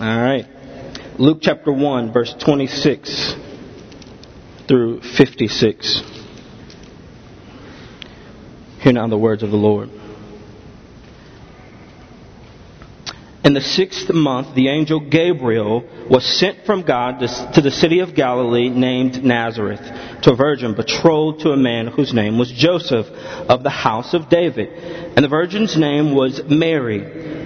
All right. Luke chapter 1, verse 26 through 56. Hear now the words of the Lord. In the sixth month, the angel Gabriel was sent from God to the city of Galilee named Nazareth to a virgin betrothed to a man whose name was Joseph of the house of David. And the virgin's name was Mary.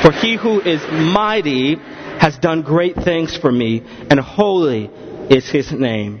For he who is mighty has done great things for me, and holy is his name.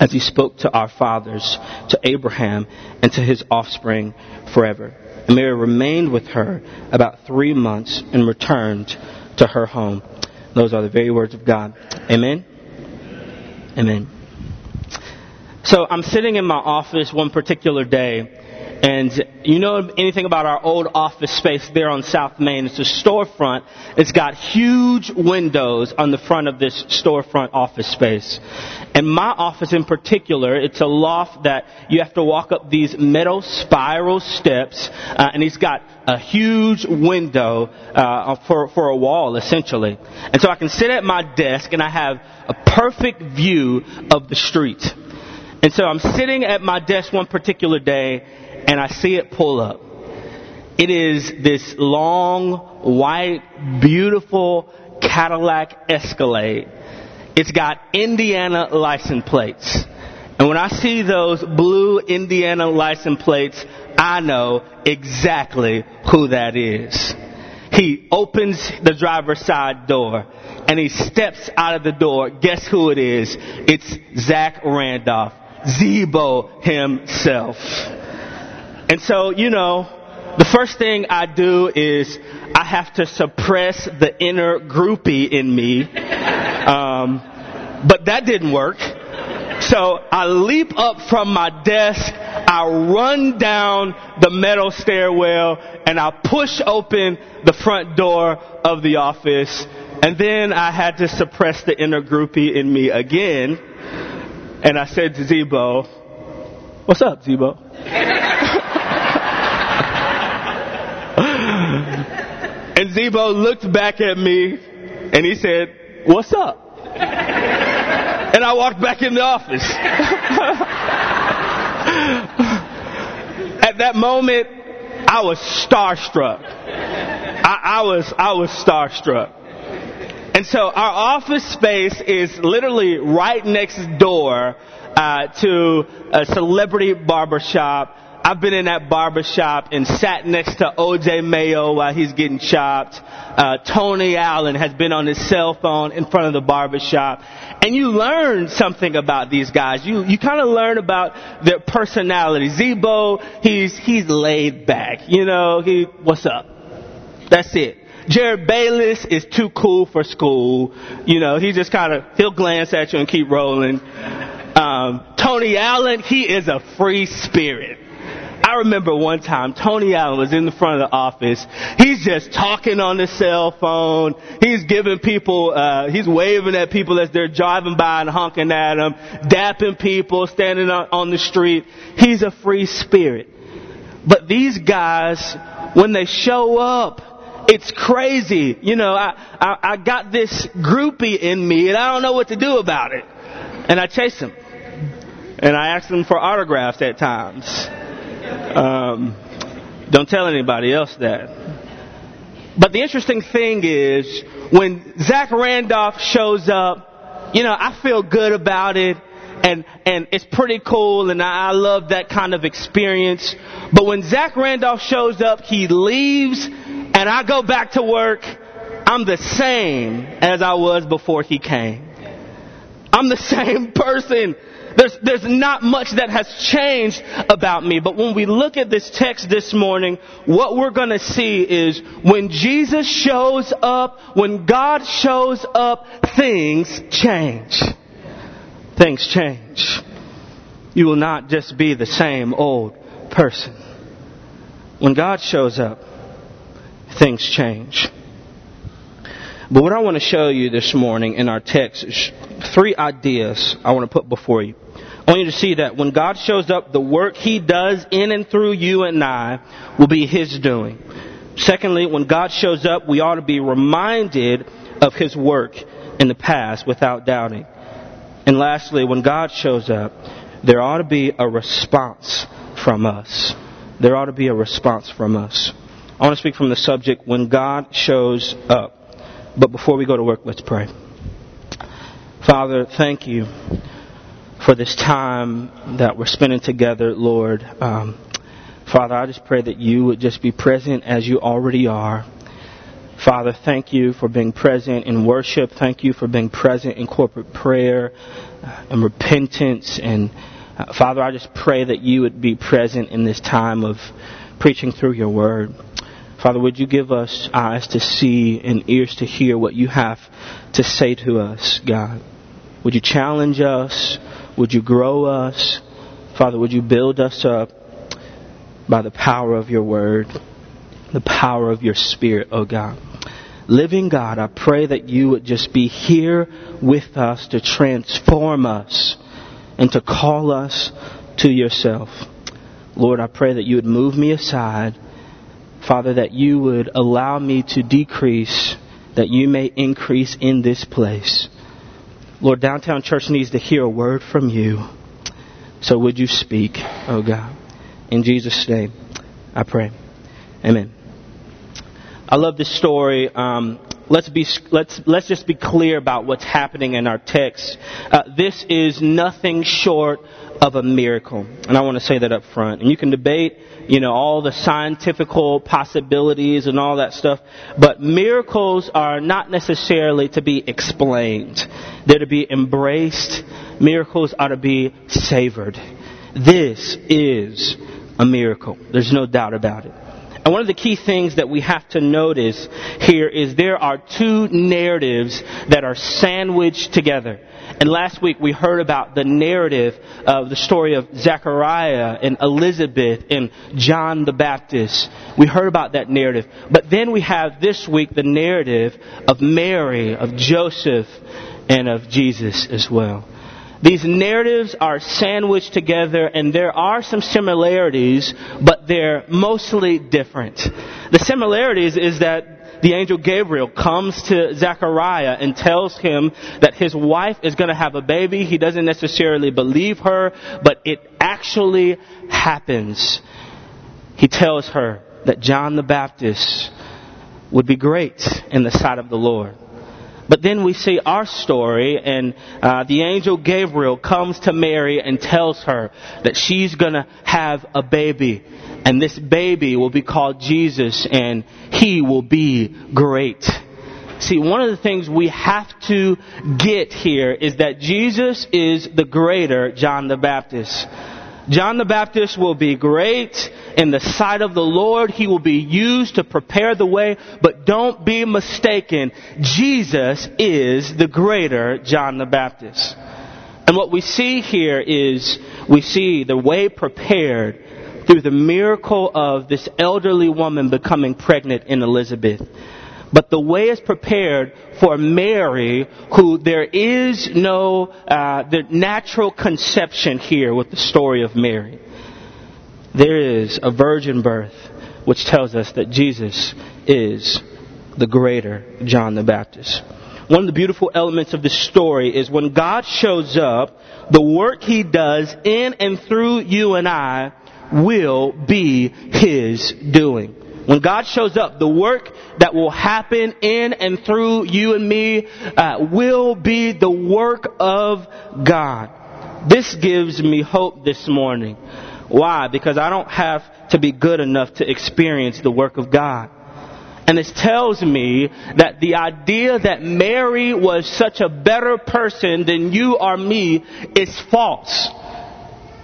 as he spoke to our fathers, to Abraham, and to his offspring forever. And Mary remained with her about three months and returned to her home. Those are the very words of God. Amen. Amen. So I'm sitting in my office one particular day and you know anything about our old office space there on South Main? It's a storefront. It's got huge windows on the front of this storefront office space. And my office in particular, it's a loft that you have to walk up these metal spiral steps, uh, and it's got a huge window uh, for for a wall essentially. And so I can sit at my desk and I have a perfect view of the street. And so I'm sitting at my desk one particular day and I see it pull up. It is this long, white, beautiful Cadillac Escalade. It's got Indiana license plates. And when I see those blue Indiana license plates, I know exactly who that is. He opens the driver's side door and he steps out of the door. Guess who it is? It's Zach Randolph, Z-Bo himself. And so, you know, the first thing I do is I have to suppress the inner groupie in me. Um, but that didn't work. So I leap up from my desk, I run down the metal stairwell, and I push open the front door of the office. And then I had to suppress the inner groupie in me again. And I said to Z-Bo, What's up, Z-Bo? And Z-Bo looked back at me and he said, What's up? And I walked back in the office. At that moment, I was starstruck. I, I was, I was starstruck. And so our office space is literally right next door uh, to a celebrity barbershop. I've been in that barbershop and sat next to OJ Mayo while he's getting chopped. Uh, Tony Allen has been on his cell phone in front of the barbershop. And you learn something about these guys. You, you kind of learn about their personality. Z-Bo, he's, he's laid back. You know, he, what's up? That's it. Jerryd Bayless is too cool for school. You know, he just kind of, he'll glance at you and keep rolling. Um, Tony Allen, he is a free spirit. I remember one time Tony Allen was in the front of the office. He's just talking on the cell phone. He's giving people, uh, he's waving at people as they're driving by and honking at them, dapping people, standing on, on the street. He's a free spirit. But these guys, when they show up, it's crazy. You know, I, I, I got this groupie in me and I don't know what to do about it. And I chase them. And I ask them for autographs at times. Um, don't tell anybody else that. But the interesting thing is, when Zach Randolph shows up, you know, I feel good about it, and and it's pretty cool, and I, I love that kind of experience. But when Zach Randolph shows up, he leaves, and I go back to work. I'm the same as I was before he came. I'm the same person there's, there's not much that has changed about me. But when we look at this text this morning, what we're going to see is when Jesus shows up, when God shows up, things change. Things change. You will not just be the same old person. When God shows up, things change. But what I want to show you this morning in our text is three ideas I want to put before you. I want you to see that when God shows up, the work He does in and through you and I will be His doing. Secondly, when God shows up, we ought to be reminded of His work in the past without doubting. And lastly, when God shows up, there ought to be a response from us. There ought to be a response from us. I want to speak from the subject when God shows up. But before we go to work, let's pray. Father, thank you for this time that we're spending together, Lord. Um, Father, I just pray that you would just be present as you already are. Father, thank you for being present in worship. Thank you for being present in corporate prayer uh, and repentance. And uh, Father, I just pray that you would be present in this time of preaching through your word. Father, would you give us eyes to see and ears to hear what you have to say to us, God? Would you challenge us? Would you grow us? Father, would you build us up by the power of your word, the power of your spirit, oh God? Living God, I pray that you would just be here with us to transform us and to call us to yourself. Lord, I pray that you would move me aside Father, that you would allow me to decrease, that you may increase in this place. Lord, Downtown Church needs to hear a word from you. So would you speak, oh God? In Jesus' name, I pray. Amen. I love this story. Um, let's be let's let's just be clear about what's happening in our text. Uh, this is nothing short of a miracle, and I want to say that up front. And you can debate you know, all the scientific possibilities and all that stuff. But miracles are not necessarily to be explained. They're to be embraced. Miracles are to be savored. This is a miracle. There's no doubt about it. And one of the key things that we have to notice here is there are two narratives that are sandwiched together. And last week we heard about the narrative of the story of Zechariah and Elizabeth and John the Baptist. We heard about that narrative. But then we have this week the narrative of Mary, of Joseph, and of Jesus as well. These narratives are sandwiched together and there are some similarities, but they're mostly different. The similarities is that the angel Gabriel comes to Zechariah and tells him that his wife is going to have a baby. He doesn't necessarily believe her, but it actually happens. He tells her that John the Baptist would be great in the sight of the Lord. But then we see our story, and uh, the angel Gabriel comes to Mary and tells her that she's going to have a baby. And this baby will be called Jesus, and he will be great. See, one of the things we have to get here is that Jesus is the greater John the Baptist. John the Baptist will be great in the sight of the Lord. He will be used to prepare the way, but don't be mistaken. Jesus is the greater John the Baptist. And what we see here is we see the way prepared through the miracle of this elderly woman becoming pregnant in Elizabeth. But the way is prepared for Mary, who there is no uh, the natural conception here with the story of Mary. There is a virgin birth, which tells us that Jesus is the greater John the Baptist. One of the beautiful elements of this story is when God shows up, the work He does in and through you and I will be His doing. When God shows up, the work that will happen in and through you and me uh, will be the work of God. This gives me hope this morning. Why? Because I don't have to be good enough to experience the work of God. And this tells me that the idea that Mary was such a better person than you or me is false.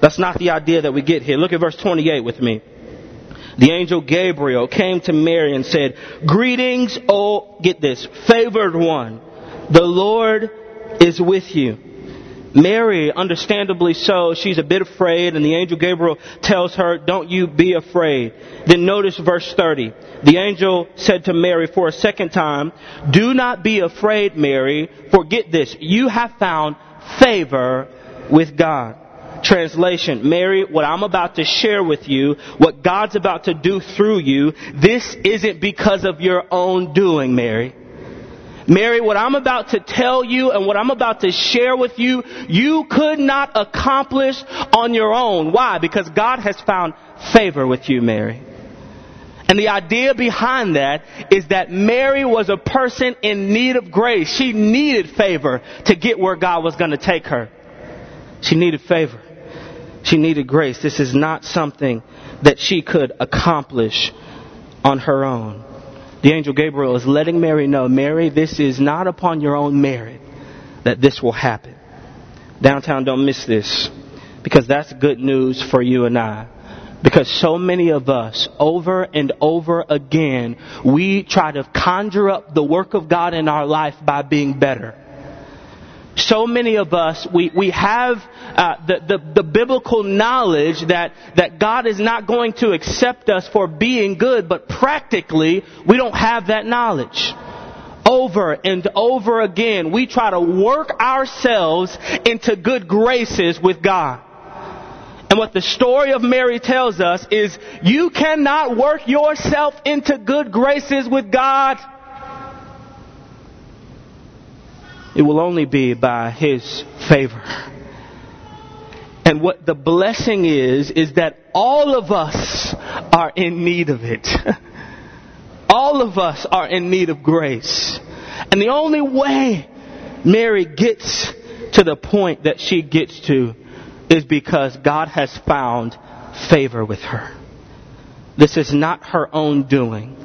That's not the idea that we get here. Look at verse 28 with me the angel Gabriel came to Mary and said, Greetings, oh, get this, favored one. The Lord is with you. Mary, understandably so, she's a bit afraid, and the angel Gabriel tells her, Don't you be afraid. Then notice verse 30. The angel said to Mary for a second time, Do not be afraid, Mary, for get this, you have found favor with God translation, Mary, what I'm about to share with you, what God's about to do through you, this isn't because of your own doing, Mary. Mary, what I'm about to tell you and what I'm about to share with you, you could not accomplish on your own. Why? Because God has found favor with you, Mary. And the idea behind that is that Mary was a person in need of grace. She needed favor to get where God was going to take her. She needed favor. She needed grace. This is not something that she could accomplish on her own. The angel Gabriel is letting Mary know, Mary, this is not upon your own merit that this will happen. Downtown, don't miss this because that's good news for you and I. Because so many of us, over and over again, we try to conjure up the work of God in our life by being better so many of us, we, we have uh, the, the, the biblical knowledge that, that God is not going to accept us for being good, but practically we don't have that knowledge. Over and over again, we try to work ourselves into good graces with God. And what the story of Mary tells us is you cannot work yourself into good graces with God. It will only be by His favor. And what the blessing is, is that all of us are in need of it. all of us are in need of grace. And the only way Mary gets to the point that she gets to is because God has found favor with her. This is not her own doing.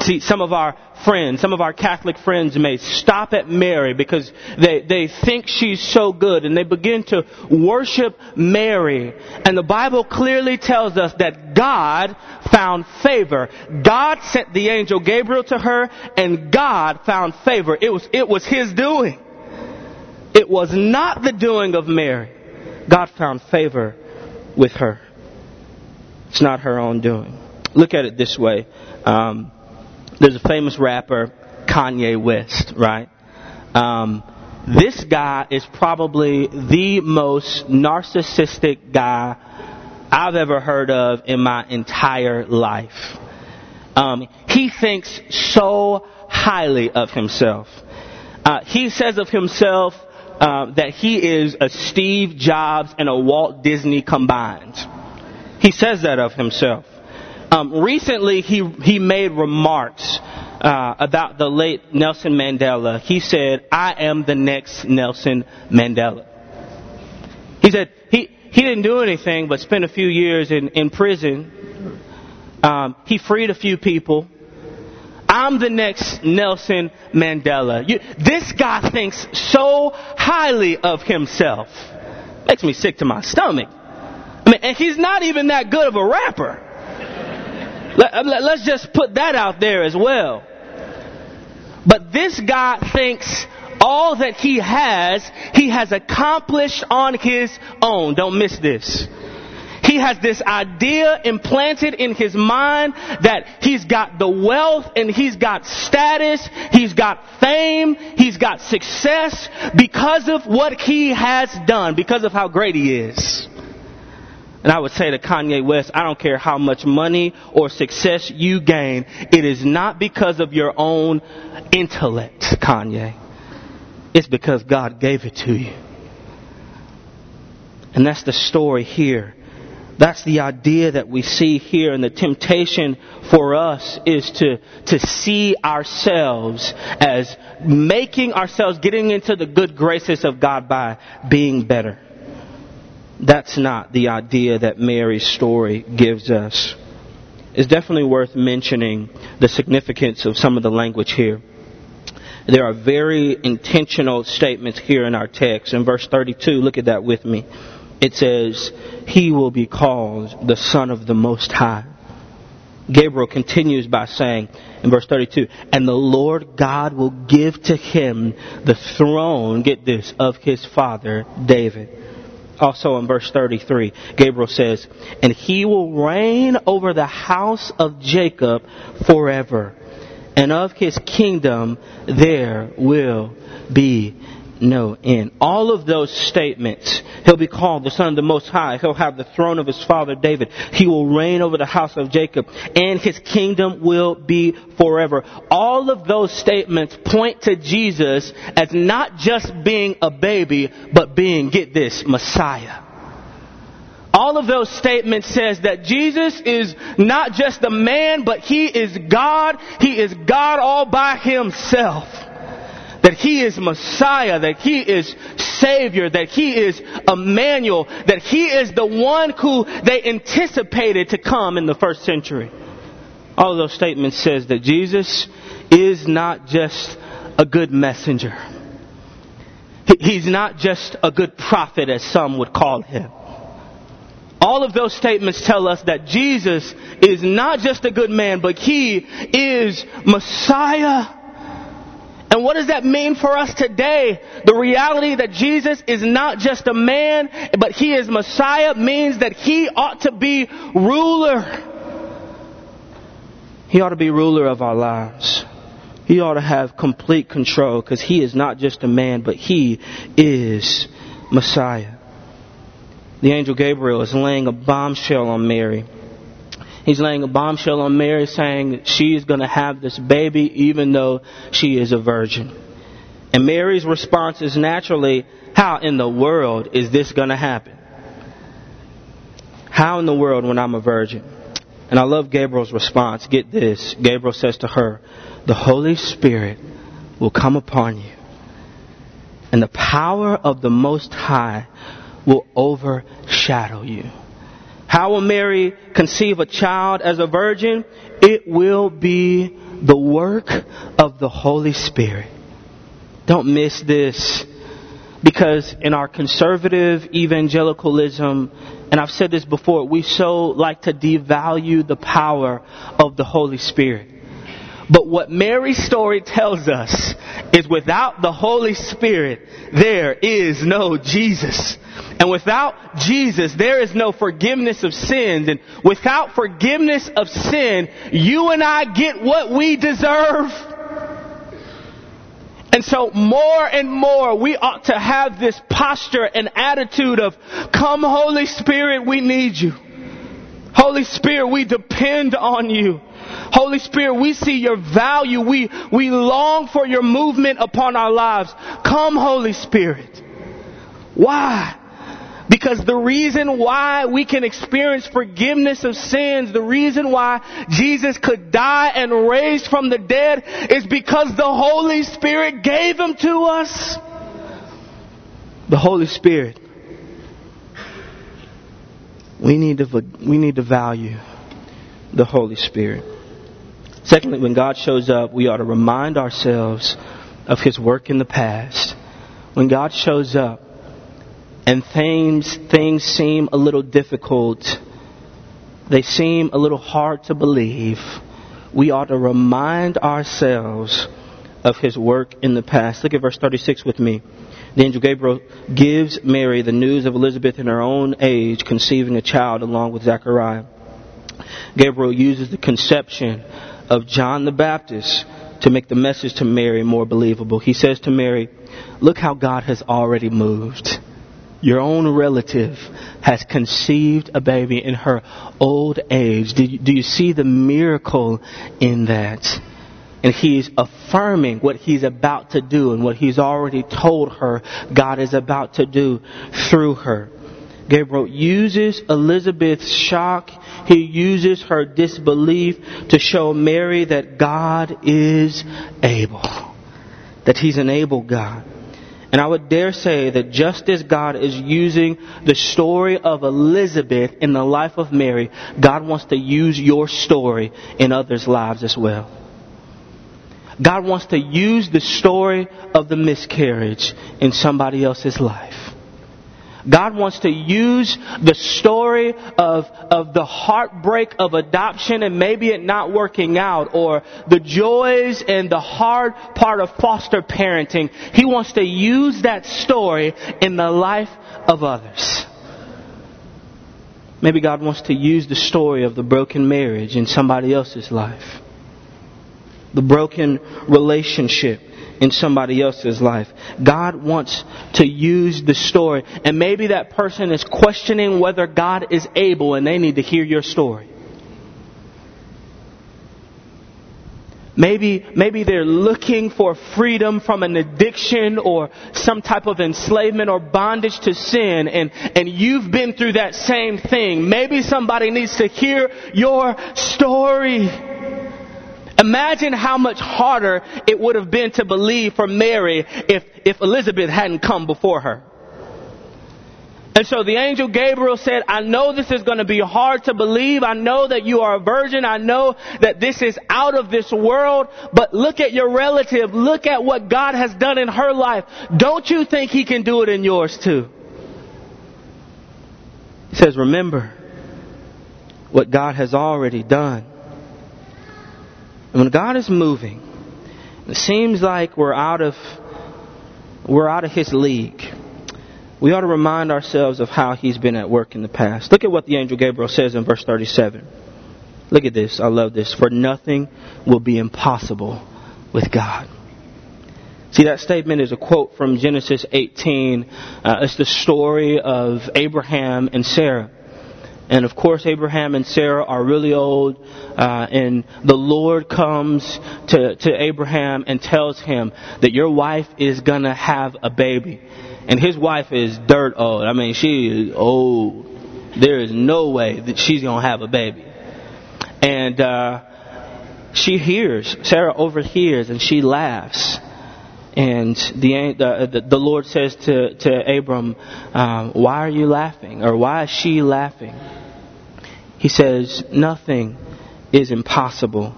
See, some of our friends, some of our Catholic friends may stop at Mary because they, they think she's so good and they begin to worship Mary. And the Bible clearly tells us that God found favor. God sent the angel Gabriel to her and God found favor. It was, it was His doing. It was not the doing of Mary. God found favor with her. It's not her own doing. Look at it this way. Um, there's a famous rapper, Kanye West, right? Um, this guy is probably the most narcissistic guy I've ever heard of in my entire life. Um, he thinks so highly of himself. Uh, he says of himself uh, that he is a Steve Jobs and a Walt Disney combined. He says that of himself. Um, recently, he he made remarks uh, about the late Nelson Mandela. He said, "I am the next Nelson Mandela." He said he he didn't do anything but spend a few years in in prison. Um, he freed a few people. I'm the next Nelson Mandela. You, this guy thinks so highly of himself. Makes me sick to my stomach. I mean, and he's not even that good of a rapper. Uh, let, let's just put that out there as well. But this guy thinks all that he has, he has accomplished on his own. Don't miss this. He has this idea implanted in his mind that he's got the wealth and he's got status, he's got fame, he's got success because of what he has done, because of how great he is. And I would say to Kanye West, I don't care how much money or success you gain, it is not because of your own intellect, Kanye. It's because God gave it to you. And that's the story here. That's the idea that we see here. And the temptation for us is to, to see ourselves as making ourselves, getting into the good graces of God by being better. That's not the idea that Mary's story gives us. It's definitely worth mentioning the significance of some of the language here. There are very intentional statements here in our text. In verse 32, look at that with me. It says, He will be called the Son of the Most High. Gabriel continues by saying in verse 32, And the Lord God will give to him the throne, get this, of his father David also in verse 33, Gabriel says, And he will reign over the house of Jacob forever, and of his kingdom there will be no end. All of those statements, he'll be called the Son of the Most High. He'll have the throne of his father David. He will reign over the house of Jacob, and his kingdom will be forever. All of those statements point to Jesus as not just being a baby, but being, get this, Messiah. All of those statements says that Jesus is not just a man, but he is God. He is God all by himself that He is Messiah, that He is Savior, that He is Emmanuel, that He is the one who they anticipated to come in the first century. All of those statements says that Jesus is not just a good messenger. He's not just a good prophet as some would call him. All of those statements tell us that Jesus is not just a good man, but He is Messiah. And what does that mean for us today? The reality that Jesus is not just a man, but he is Messiah means that he ought to be ruler. He ought to be ruler of our lives. He ought to have complete control because he is not just a man, but he is Messiah. The angel Gabriel is laying a bombshell on Mary. He's laying a bombshell on Mary saying she is going to have this baby even though she is a virgin. And Mary's response is naturally, how in the world is this going to happen? How in the world when I'm a virgin? And I love Gabriel's response. Get this. Gabriel says to her, the Holy Spirit will come upon you and the power of the Most High will overshadow you. How will Mary conceive a child as a virgin? It will be the work of the Holy Spirit. Don't miss this. Because in our conservative evangelicalism, and I've said this before, we so like to devalue the power of the Holy Spirit. But what Mary's story tells us is without the Holy Spirit, there is no Jesus. And without Jesus, there is no forgiveness of sins. And without forgiveness of sin, you and I get what we deserve. And so more and more we ought to have this posture and attitude of, come Holy Spirit, we need you. Holy Spirit, we depend on you. Holy Spirit, we see your value. We, we long for your movement upon our lives. Come, Holy Spirit. Why? Because the reason why we can experience forgiveness of sins, the reason why Jesus could die and raise from the dead is because the Holy Spirit gave him to us. The Holy Spirit. We need to, we need to value the Holy Spirit. Secondly, when God shows up, we ought to remind ourselves of His work in the past. When God shows up and things, things seem a little difficult, they seem a little hard to believe, we ought to remind ourselves of His work in the past. Look at verse 36 with me. The angel Gabriel gives Mary the news of Elizabeth in her own age conceiving a child along with Zechariah. Gabriel uses the conception of John the Baptist to make the message to Mary more believable. He says to Mary, Look how God has already moved. Your own relative has conceived a baby in her old age. Do you, do you see the miracle in that? And he's affirming what he's about to do and what he's already told her God is about to do through her. Gabriel uses Elizabeth's shock, he uses her disbelief to show Mary that God is able, that he's an able God. And I would dare say that just as God is using the story of Elizabeth in the life of Mary, God wants to use your story in others' lives as well. God wants to use the story of the miscarriage in somebody else's life. God wants to use the story of, of the heartbreak of adoption and maybe it not working out or the joys and the hard part of foster parenting. He wants to use that story in the life of others. Maybe God wants to use the story of the broken marriage in somebody else's life. The broken relationship in somebody else's life. God wants to use the story. And maybe that person is questioning whether God is able and they need to hear your story. Maybe, maybe they're looking for freedom from an addiction or some type of enslavement or bondage to sin and, and you've been through that same thing. Maybe somebody needs to hear your story. Imagine how much harder it would have been to believe for Mary if, if Elizabeth hadn't come before her. And so the angel Gabriel said, I know this is going to be hard to believe. I know that you are a virgin. I know that this is out of this world. But look at your relative. Look at what God has done in her life. Don't you think he can do it in yours too? He says, remember what God has already done. When God is moving, it seems like we're out of we're out of his league. We ought to remind ourselves of how he's been at work in the past. Look at what the angel Gabriel says in verse 37. Look at this. I love this. For nothing will be impossible with God. See, that statement is a quote from Genesis 18. Uh, it's the story of Abraham and Sarah. And of course, Abraham and Sarah are really old. Uh, and the Lord comes to, to Abraham and tells him that your wife is going to have a baby. And his wife is dirt old. I mean, she is old. There is no way that she's going to have a baby. And uh, she hears, Sarah overhears, and she laughs. And the, the, the Lord says to, to Abram, um, Why are you laughing? Or why is she laughing? He says, Nothing is impossible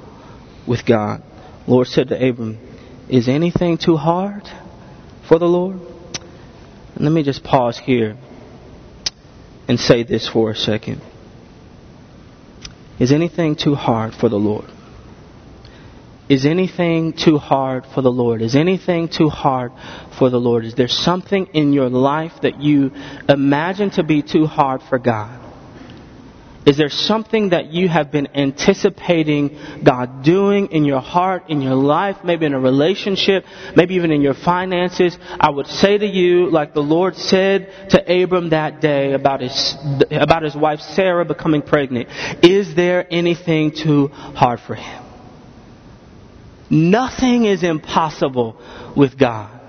with God. Lord said to Abram, Is anything too hard for the Lord? And let me just pause here and say this for a second. Is anything too hard for the Lord? Is anything too hard for the Lord? Is anything too hard for the Lord? Is there something in your life that you imagine to be too hard for God? Is there something that you have been anticipating God doing in your heart, in your life, maybe in a relationship, maybe even in your finances? I would say to you, like the Lord said to Abram that day about his, about his wife Sarah becoming pregnant, is there anything too hard for him? Nothing is impossible with God.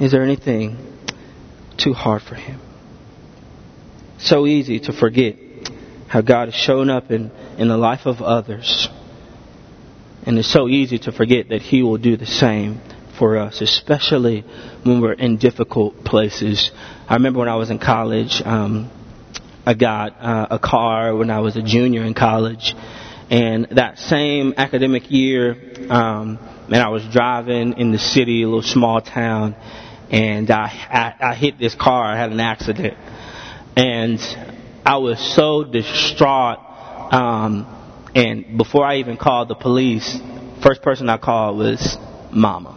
Is there anything too hard for Him? So easy to forget how God has shown up in, in the life of others. And it's so easy to forget that He will do the same for us, especially when we're in difficult places. I remember when I was in college, um, I got uh, a car when I was a junior in college and that same academic year, um, and I was driving in the city, a little small town, and I, I, I hit this car. I had an accident, and I was so distraught. Um, and before I even called the police, first person I called was Mama.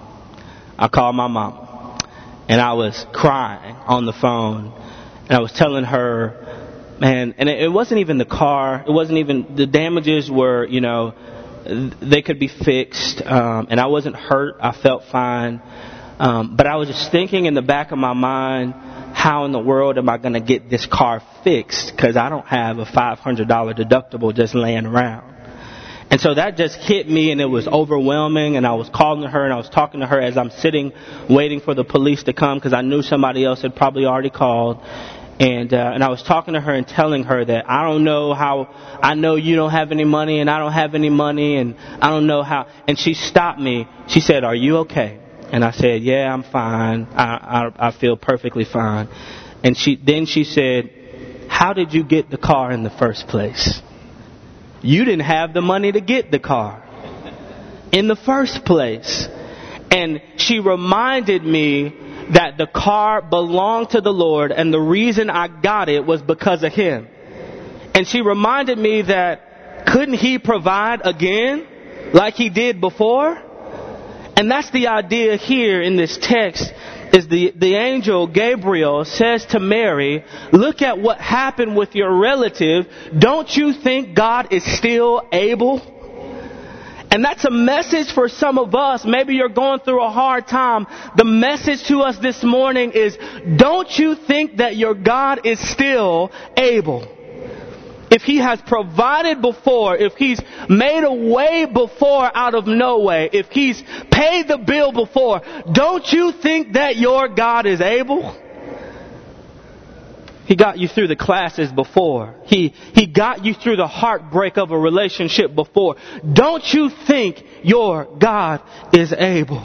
I called my mama, and I was crying on the phone, and I was telling her man, and it wasn't even the car. It wasn't even the damages were, you know, they could be fixed, um, and I wasn't hurt. I felt fine, um, but I was just thinking in the back of my mind, how in the world am I going to get this car fixed? Because I don't have a $500 deductible just laying around. And so that just hit me and it was overwhelming and I was calling to her and I was talking to her as I'm sitting waiting for the police to come because I knew somebody else had probably already called. And uh, and I was talking to her and telling her that I don't know how I know you don't have any money and I don't have any money and I don't know how. And she stopped me. She said, "Are you okay?" And I said, "Yeah, I'm fine. I I, I feel perfectly fine." And she then she said, "How did you get the car in the first place? You didn't have the money to get the car in the first place." And she reminded me that the car belonged to the Lord and the reason I got it was because of Him. And she reminded me that couldn't He provide again like He did before? And that's the idea here in this text is the, the angel Gabriel says to Mary, look at what happened with your relative. Don't you think God is still able? And that's a message for some of us. Maybe you're going through a hard time. The message to us this morning is, don't you think that your God is still able? If He has provided before, if He's made a way before out of no way, if He's paid the bill before, don't you think that your God is able? He got you through the classes before. He, he got you through the heartbreak of a relationship before. Don't you think your God is able?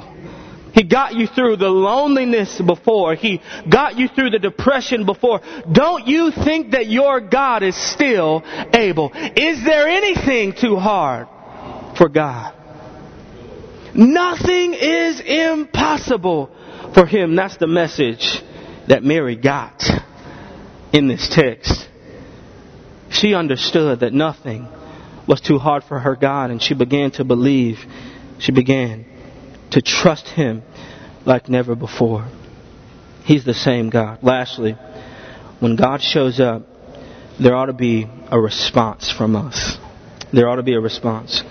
He got you through the loneliness before. He got you through the depression before. Don't you think that your God is still able? Is there anything too hard for God? Nothing is impossible for Him. That's the message that Mary got in this text. She understood that nothing was too hard for her God, and she began to believe. She began to trust Him like never before. He's the same God. Lastly, when God shows up, there ought to be a response from us. There ought to be a response.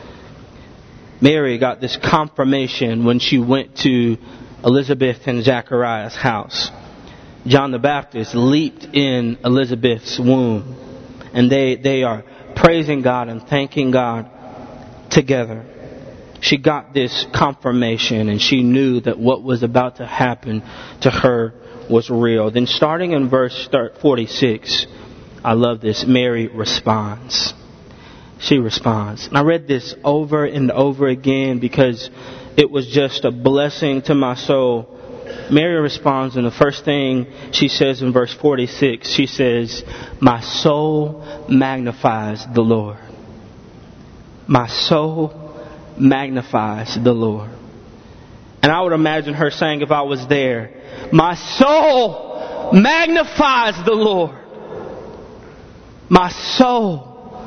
Mary got this confirmation when she went to Elizabeth and Zechariah's house. John the Baptist leaped in Elizabeth's womb. And they, they are praising God and thanking God together. She got this confirmation and she knew that what was about to happen to her was real. Then starting in verse 46, I love this. Mary responds. She responds. And I read this over and over again because it was just a blessing to my soul Mary responds, and the first thing she says in verse 46, she says, My soul magnifies the Lord. My soul magnifies the Lord. And I would imagine her saying, if I was there, My soul magnifies the Lord. My soul,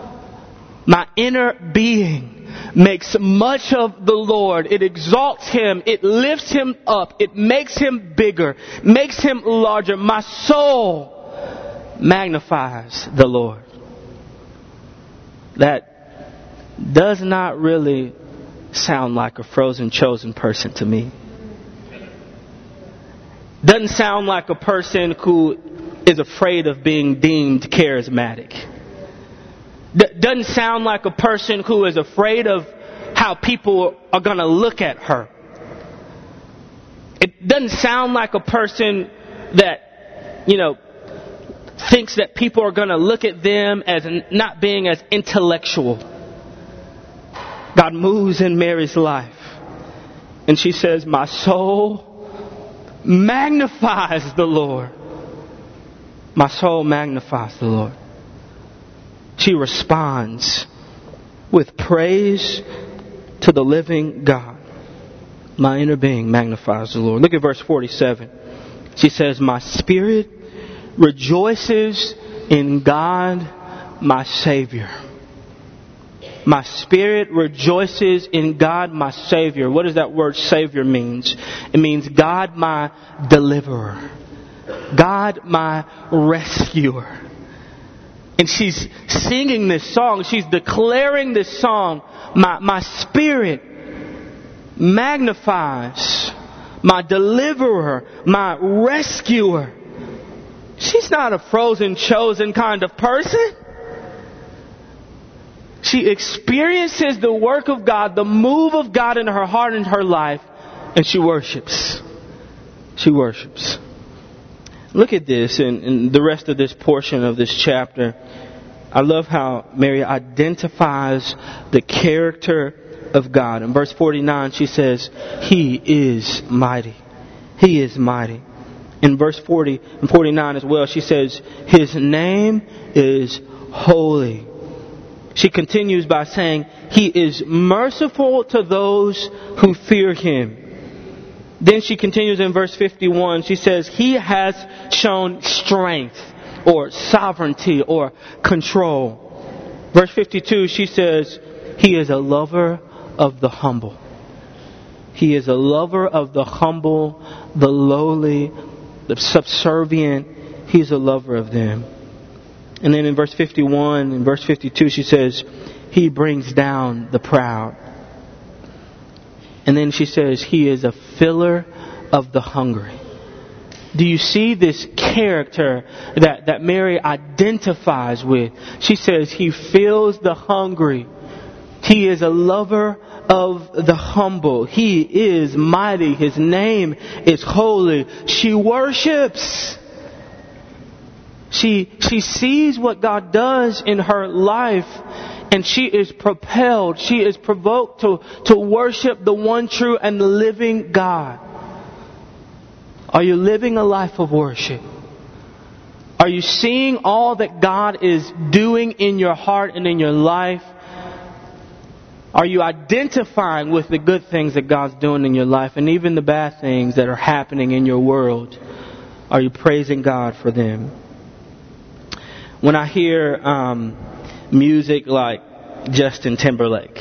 my inner being makes much of the Lord. It exalts him. It lifts him up. It makes him bigger, makes him larger. My soul magnifies the Lord. That does not really sound like a frozen chosen person to me. Doesn't sound like a person who is afraid of being deemed charismatic. Doesn't sound like a person who is afraid of how people are going to look at her. It doesn't sound like a person that, you know, thinks that people are going to look at them as not being as intellectual. God moves in Mary's life. And she says, My soul magnifies the Lord. My soul magnifies the Lord. She responds with praise to the living God. My inner being magnifies the Lord. Look at verse 47. She says, My spirit rejoices in God, my Savior. My spirit rejoices in God, my Savior. What does that word Savior means? It means God, my deliverer. God, my rescuer. And she's singing this song. She's declaring this song. My, my spirit magnifies my deliverer, my rescuer. She's not a frozen, chosen kind of person. She experiences the work of God, the move of God in her heart and her life, and she worships. She worships. Look at this and, the rest of this portion of this chapter. I love how Mary identifies the character of God. In verse 49, she says, He is mighty. He is mighty. In verse 40 and 49 as well, she says, His name is holy. She continues by saying, He is merciful to those who fear Him. Then she continues in verse 51. She says, He has shown strength or sovereignty or control. Verse 52, she says, He is a lover of the humble. He is a lover of the humble, the lowly, the subservient. He's a lover of them. And then in verse 51 and verse 52, she says, He brings down the proud. And then she says, He is a filler of the hungry. Do you see this character that, that Mary identifies with? She says, He fills the hungry. He is a lover of the humble. He is mighty. His name is holy. She worships. She, she sees what God does in her life and she is propelled, she is provoked to, to worship the one true and the living God. Are you living a life of worship? Are you seeing all that God is doing in your heart and in your life? Are you identifying with the good things that God's doing in your life and even the bad things that are happening in your world? Are you praising God for them? When I hear um, music like Justin Timberlake,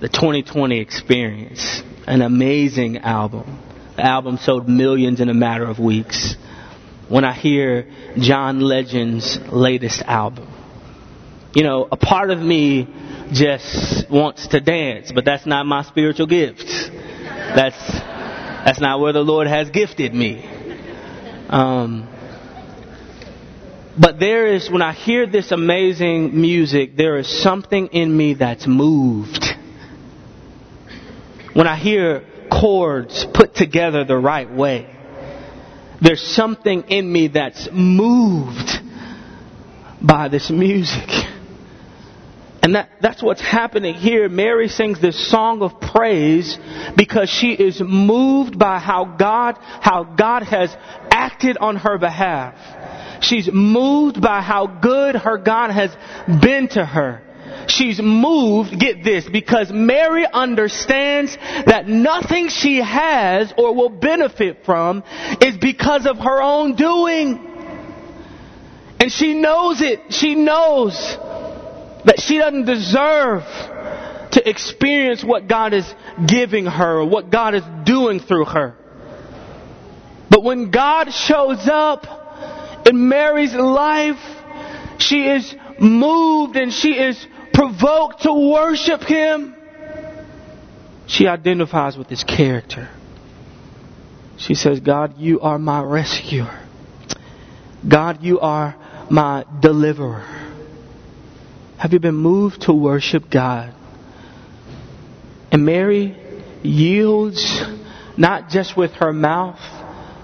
the 2020 Experience, an amazing album. The album sold millions in a matter of weeks. When I hear John Legend's latest album, you know, a part of me just wants to dance, but that's not my spiritual gift. That's that's not where the Lord has gifted me. Um, but there is, when I hear this amazing music, there is something in me that's moved. When I hear chords put together the right way, there's something in me that's moved by this music. And that, that's what's happening here. Mary sings this song of praise because she is moved by how God, how God has acted on her behalf. She's moved by how good her God has been to her. She's moved, get this, because Mary understands that nothing she has or will benefit from is because of her own doing. And she knows it. She knows that she doesn't deserve to experience what God is giving her, what God is doing through her. But when God shows up in Mary's life, she is moved and she is provoked to worship Him. She identifies with His character. She says, God, you are my rescuer. God, you are my deliverer. Have you been moved to worship God? And Mary yields not just with her mouth,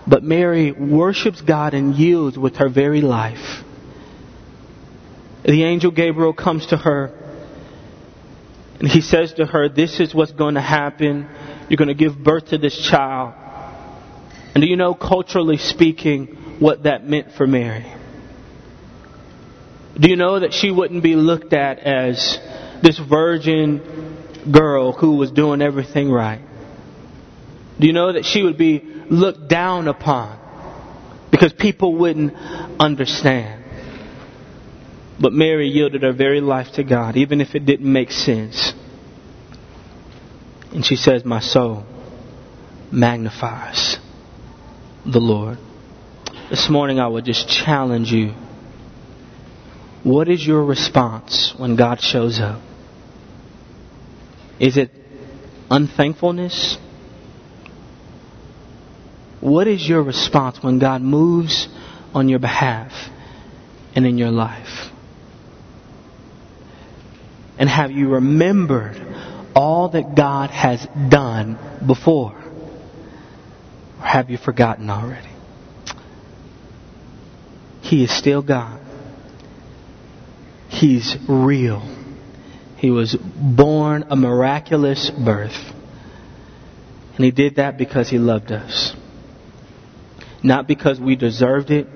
but Mary worships God and yields with her very life. The angel Gabriel comes to her and he says to her, This is what's going to happen. You're going to give birth to this child. And do you know, culturally speaking, what that meant for Mary? Do you know that she wouldn't be looked at as this virgin girl who was doing everything right? Do you know that she would be looked down upon because people wouldn't understand? But Mary yielded her very life to God, even if it didn't make sense. And she says, My soul magnifies the Lord. This morning I would just challenge you. What is your response when God shows up? Is it unthankfulness? What is your response when God moves on your behalf and in your life? And have you remembered all that God has done before? Or have you forgotten already? He is still God. He's real. He was born a miraculous birth. And He did that because He loved us. Not because we deserved it,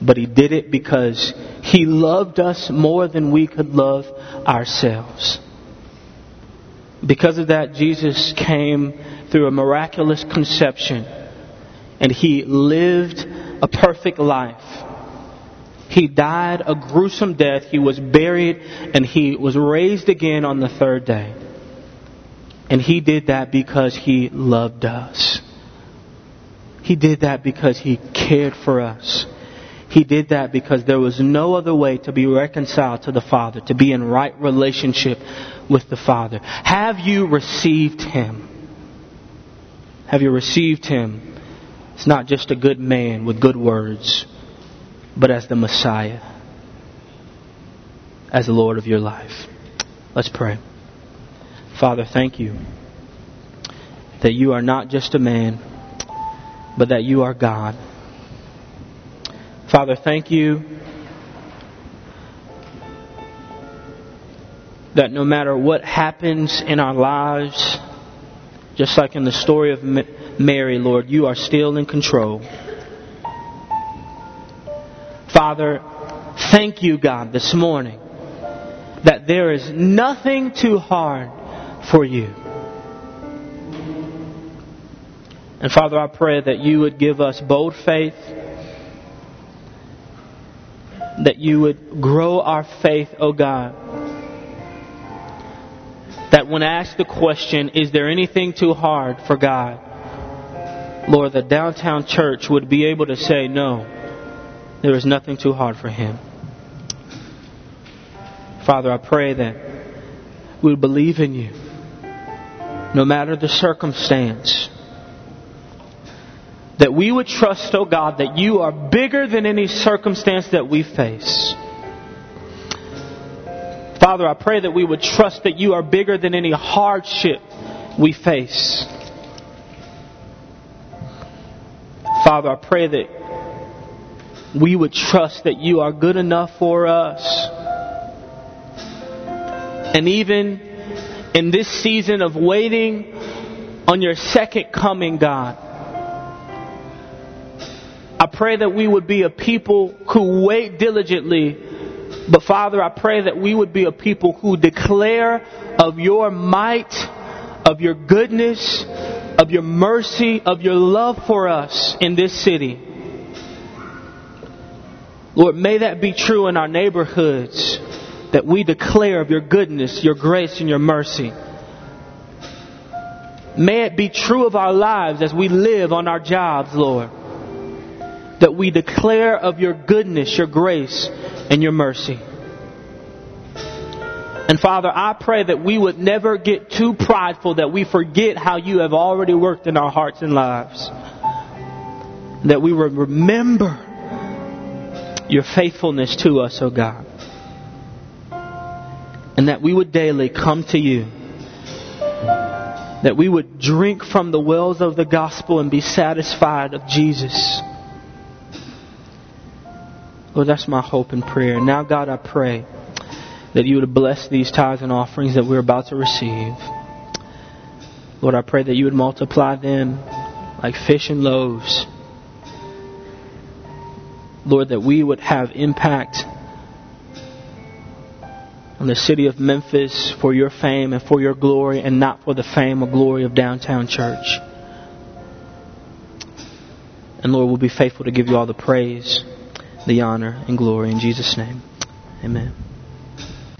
but He did it because He loved us more than we could love ourselves. Because of that, Jesus came through a miraculous conception and He lived a perfect life. He died a gruesome death. He was buried and He was raised again on the third day. And He did that because He loved us. He did that because He cared for us. He did that because there was no other way to be reconciled to the Father, to be in right relationship with the Father. Have you received Him? Have you received Him? It's not just a good man with good words, but as the Messiah, as the Lord of your life. Let's pray. Father, thank you that you are not just a man, but that you are God. Father, thank you that no matter what happens in our lives, just like in the story of Mary, Lord, you are still in control. Father, thank you, God, this morning that there is nothing too hard for you. And Father, I pray that you would give us bold faith that you would grow our faith, O oh God. That when asked the question, is there anything too hard for God? Lord, the downtown church would be able to say, no, there is nothing too hard for Him. Father, I pray that we believe in you no matter the circumstance that we would trust, oh God, that you are bigger than any circumstance that we face. Father, I pray that we would trust that you are bigger than any hardship we face. Father, I pray that we would trust that you are good enough for us. And even in this season of waiting on your second coming, God, pray that we would be a people who wait diligently. But Father, I pray that we would be a people who declare of your might, of your goodness, of your mercy, of your love for us in this city. Lord, may that be true in our neighborhoods, that we declare of your goodness, your grace, and your mercy. May it be true of our lives as we live on our jobs, Lord. That we declare of your goodness, your grace, and your mercy. And Father, I pray that we would never get too prideful that we forget how you have already worked in our hearts and lives. That we would remember your faithfulness to us, O oh God. And that we would daily come to you. That we would drink from the wells of the gospel and be satisfied of Jesus. Lord, that's my hope and prayer. Now, God, I pray that you would bless these tithes and offerings that we're about to receive. Lord, I pray that you would multiply them like fish and loaves. Lord, that we would have impact on the city of Memphis for your fame and for your glory and not for the fame or glory of downtown church. And Lord, we'll be faithful to give you all the praise, the honor, and glory in Jesus' name. Amen.